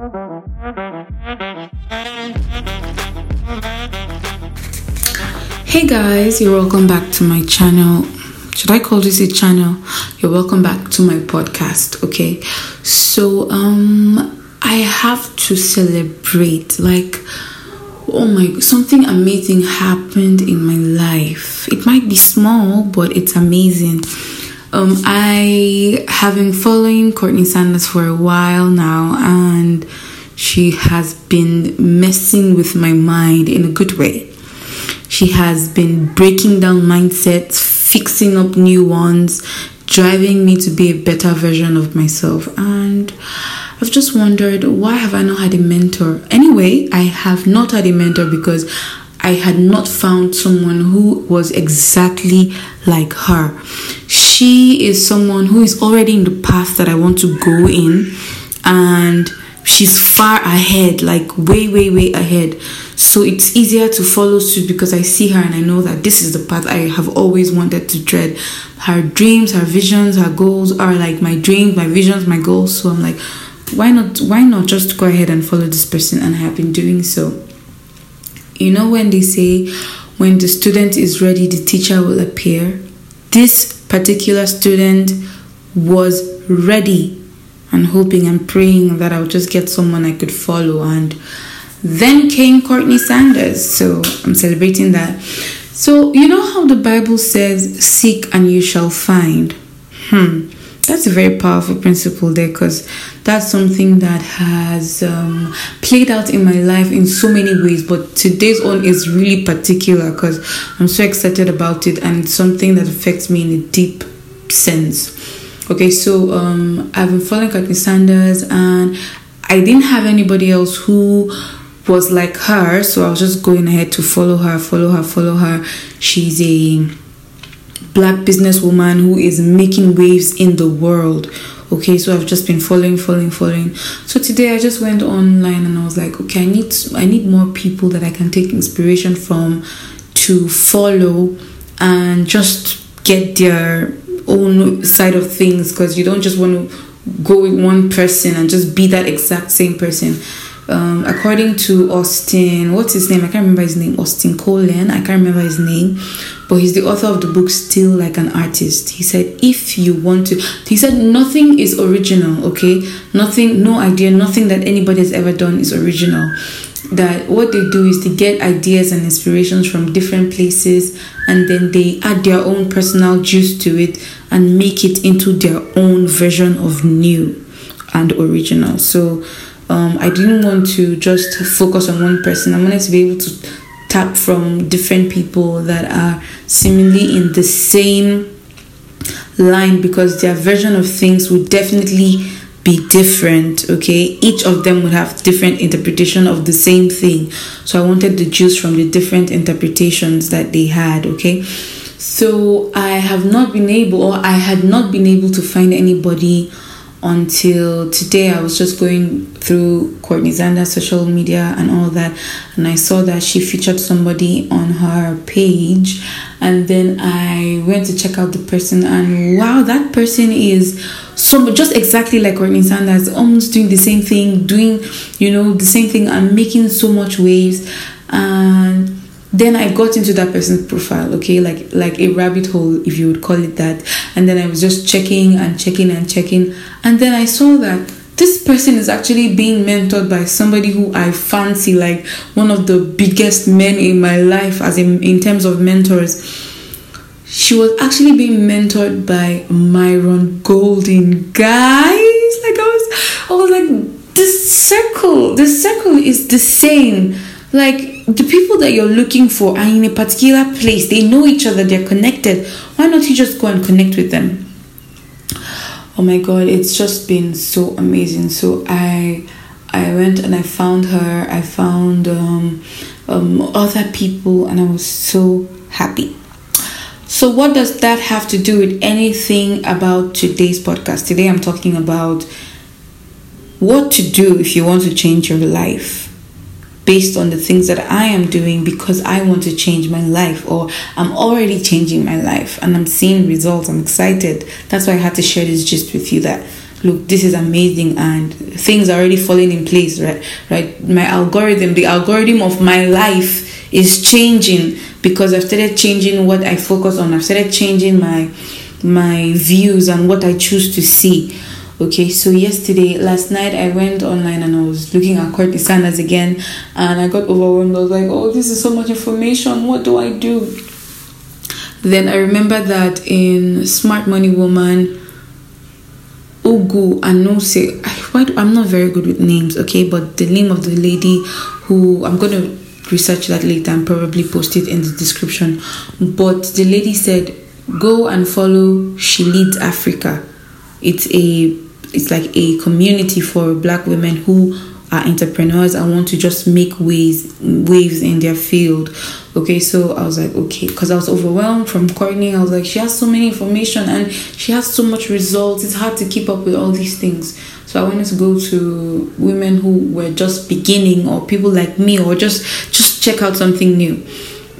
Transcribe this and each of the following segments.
Hey guys, you're welcome back to my channel. Should I call this a channel? You're welcome back to my podcast, okay? So, um, I have to celebrate like oh my something amazing happened in my life it might be small but it's amazing um i have been following courtney sanders for a while now and she has been messing with my mind in a good way she has been breaking down mindsets, fixing up new ones, driving me to be a better version of myself. And I've just wondered why have I not had a mentor? Anyway, I have not had a mentor because I had not found someone who was exactly like her. She is someone who is already in the path that I want to go in and she's far ahead, like way, way, way ahead. So it's easier to follow suit because I see her and I know that this is the path I have always wanted to tread. Her dreams, her visions, her goals are like my dreams, my visions, my goals. So I'm like, why not why not just go ahead and follow this person and I have been doing so. You know when they say when the student is ready the teacher will appear. This particular student was ready and hoping and praying that I would just get someone I could follow. And then came Courtney Sanders. So I'm celebrating that. So, you know how the Bible says, Seek and you shall find? Hmm. That's a very powerful principle there because that's something that has um, played out in my life in so many ways. But today's one is really particular because I'm so excited about it and it's something that affects me in a deep sense. Okay, so um, I've been following Courtney Sanders, and I didn't have anybody else who was like her, so I was just going ahead to follow her, follow her, follow her. She's a black businesswoman who is making waves in the world. Okay, so I've just been following, following, following. So today I just went online and I was like, okay, I need I need more people that I can take inspiration from to follow and just get their own side of things because you don't just want to go with one person and just be that exact same person. Um, according to Austin, what's his name? I can't remember his name. Austin Colen. I can't remember his name, but he's the author of the book Steal Like an Artist. He said, if you want to, he said, nothing is original, okay? Nothing, no idea, nothing that anybody has ever done is original that what they do is to get ideas and inspirations from different places and then they add their own personal juice to it and make it into their own version of new and original so um, i didn't want to just focus on one person i wanted to be able to tap from different people that are seemingly in the same line because their version of things would definitely be different okay? Each of them would have different interpretation of the same thing. So i wanted the juice from the different interpretations that they had okay? So i have not been able or i had not been able to find anybody until today i was just going through courtney sanders' social media and all that and i saw that she featured somebody on her page and then i went to check out the person and wow that person is so just exactly like Courtney Sanders, almost doing the same thing, doing you know the same thing and making so much waves. And then I got into that person's profile, okay, like like a rabbit hole, if you would call it that. And then I was just checking and checking and checking, and then I saw that this person is actually being mentored by somebody who I fancy, like one of the biggest men in my life, as in in terms of mentors she was actually being mentored by Myron Golden. Guys, like I was I was like this circle, the circle is the same. Like the people that you're looking for are in a particular place. They know each other, they're connected. Why not you just go and connect with them? Oh my god, it's just been so amazing. So I I went and I found her. I found um, um, other people, and I was so happy. So, what does that have to do with anything about today's podcast? Today, I'm talking about what to do if you want to change your life based on the things that I am doing because I want to change my life or I'm already changing my life and I'm seeing results. I'm excited. That's why I had to share this gist with you that look this is amazing and things are already falling in place right right my algorithm the algorithm of my life is changing because i've started changing what i focus on i've started changing my my views and what i choose to see okay so yesterday last night i went online and i was looking at courtney sanders again and i got overwhelmed i was like oh this is so much information what do i do then i remember that in smart money woman Ugwu and no say I'm not very good with names, okay, but the name of the lady who I'm gonna research that later and probably post it in the description. But the lady said, go and follow She Leads Africa. It's a it's like a community for black women who are entrepreneurs and want to just make waves waves in their field. Okay so i was like okay because i was overwhelmed from courtney. I was like she has so many information and she has so much results. It's hard to keep up with all these things. So i wanted to go to women who were just beginning or people like me or just just check out something new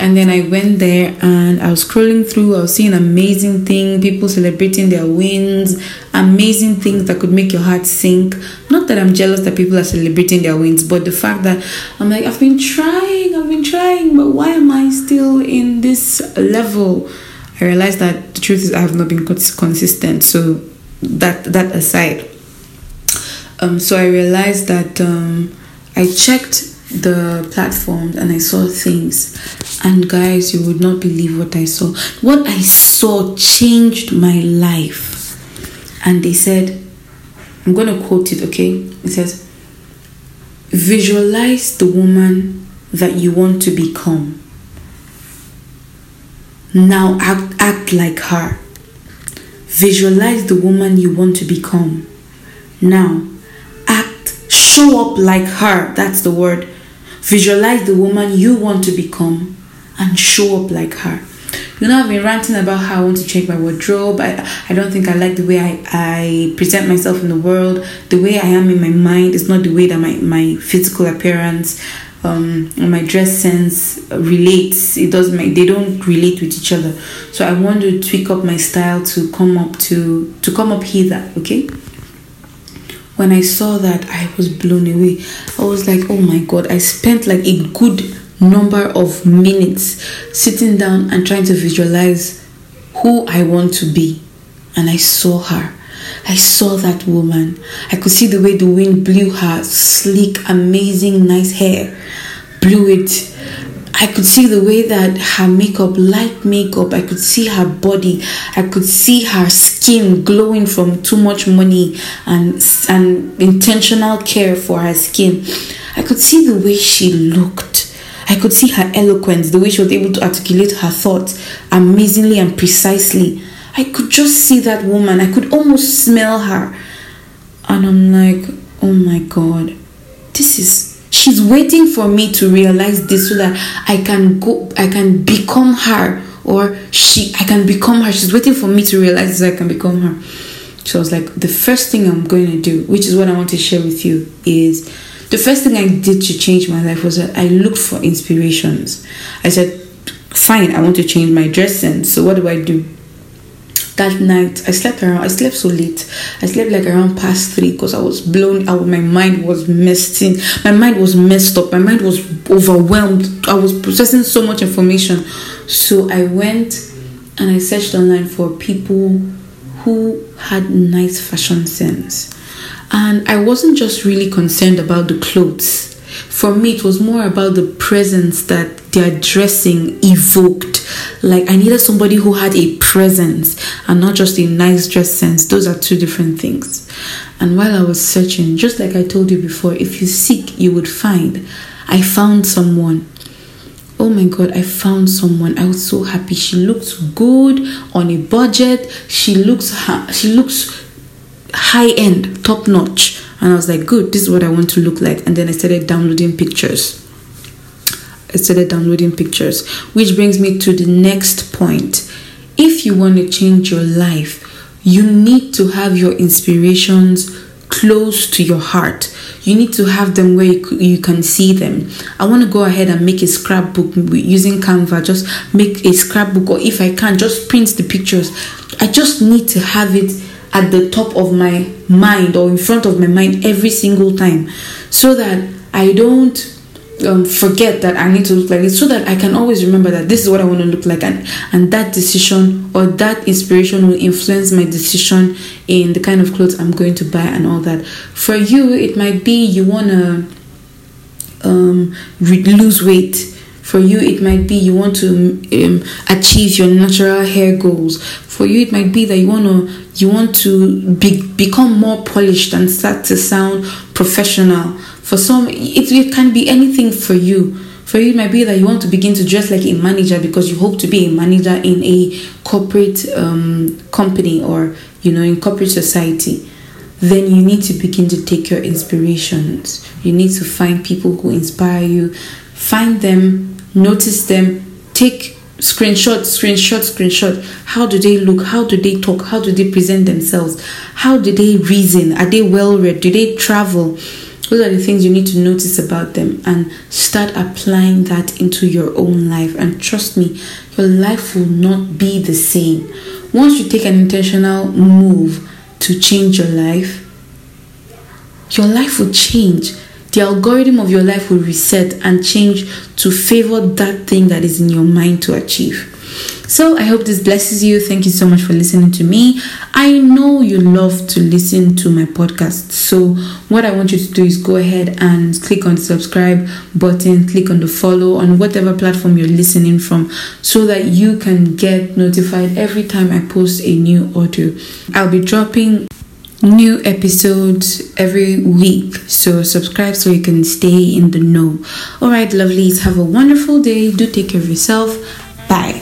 and then I went there and I was scrolling through, I was seeing amazing things, people celebrating their wins, amazing things that could make your heart sink. Not that I'm jealous that people are celebrating their wins, but the fact that I'm like, I've been trying, I've been trying, but why am I still in this level? I realized that the truth is I have not been consistent. So that that aside, um, so I realized that um, I checked the platforms and I saw things. And guys, you would not believe what I saw. What I saw changed my life. And they said, I'm going to quote it, okay? It says, Visualize the woman that you want to become. Now act, act like her. Visualize the woman you want to become. Now act, show up like her. That's the word Visualize the woman you want to become and show up like her. You know, I've been ranting about how I want to change my wardrobe. I, I don't think I like the way I, I present myself in the world. The way I am in my mind is not the way that my, my physical appearance um, and my dress sense relates. It doesn't make, they don't relate with each other. So I want to tweak up my style to come up to to come up hither, okay? When I saw that, I was blown away. I was like, oh my god, I spent like a good number of minutes sitting down and trying to visualize who I want to be. And I saw her. I saw that woman. I could see the way the wind blew her sleek, amazing, nice hair, blew it I could see the way that her makeup, light makeup, I could see her body, I could see her skin glowing from too much money and, and intentional care for her skin. I could see the way she looked. I could see her eloquence, the way she was able to articulate her thoughts amazingly and precisely. I could just see that woman. I could almost smell her. And I'm like, oh my God, this is she's waiting for me to realize this so that i can go i can become her or she i can become her. She's waiting for me to realize so i can become her. So i was like the first thing i'm going to do which is what i want to share with you is the first thing i did to change my life was that i looked for inspirations. I said fine i want to change my dress sense so what do i do that night i slept around i slept so late. I slept like around past three because i was blown out. My mind was messing my mind was messed up. My mind was overwhelmed. I was processing so much information. So i went and i searched online for people who had nice fashion sense. And i wasn't just really concerned about the clothes. For me, it was more about the presence that their dressing evoked. Like, I needed somebody who had a presence and not just a nice dress sense. Those are two different things. And while I was searching, just like I told you before, if you seek, you would find. I found someone. Oh my god, I found someone. I was so happy. She looks good on a budget. She looks she looks high end, top notch and I was like, good, this is what I want to look like. And then I started downloading pictures. I started downloading pictures, which brings me to the next point. If you want to change your life, you need to have your inspirations close to your heart. You need to have them where you, you can see them. I want to go ahead and make a scrapbook using Canva. Just make a scrapbook, or if I can, just print the pictures. I just need to have it at the top of my mind or in front of my mind every single time so that I don't um, forget that I need to look like this so that I can always remember that this is what I want to look like and and that decision or that inspiration will influence my decision in the kind of clothes I'm going to buy and all that. For you, it might be you want to um, lose weight. For you, it might be you want to um, achieve your natural hair goals. For you, it might be that you want to you want to be, become more polished and start to sound professional for some, it, it can be anything for you. For you, it might be that you want to begin to dress like a manager because you hope to be a manager in a corporate um, company or you know in corporate society. Then you need to begin to take your inspirations. You need to find people who inspire you. Find them, notice them, take screenshot, screenshot, screenshot. How do they look? How do they talk? How do they present themselves? How do they reason? Are they well read? Do they travel? Those are the things you need to notice about them and start applying that into your own life. And trust me, your life will not be the same. Once you take an intentional move to change your life, your life will change. The algorithm of your life will reset and change to favor that thing that is in your mind to achieve. So I hope this blesses you. Thank you so much for listening to me. I know you love to listen to my podcast. So what I want you to do is go ahead and click on the subscribe button, click on the follow on whatever platform you're listening from so that you can get notified every time I post a new audio. I'll be dropping new episodes every week. So subscribe so you can stay in the know. All right, lovelies, have a wonderful day. Do take care of yourself. Bye.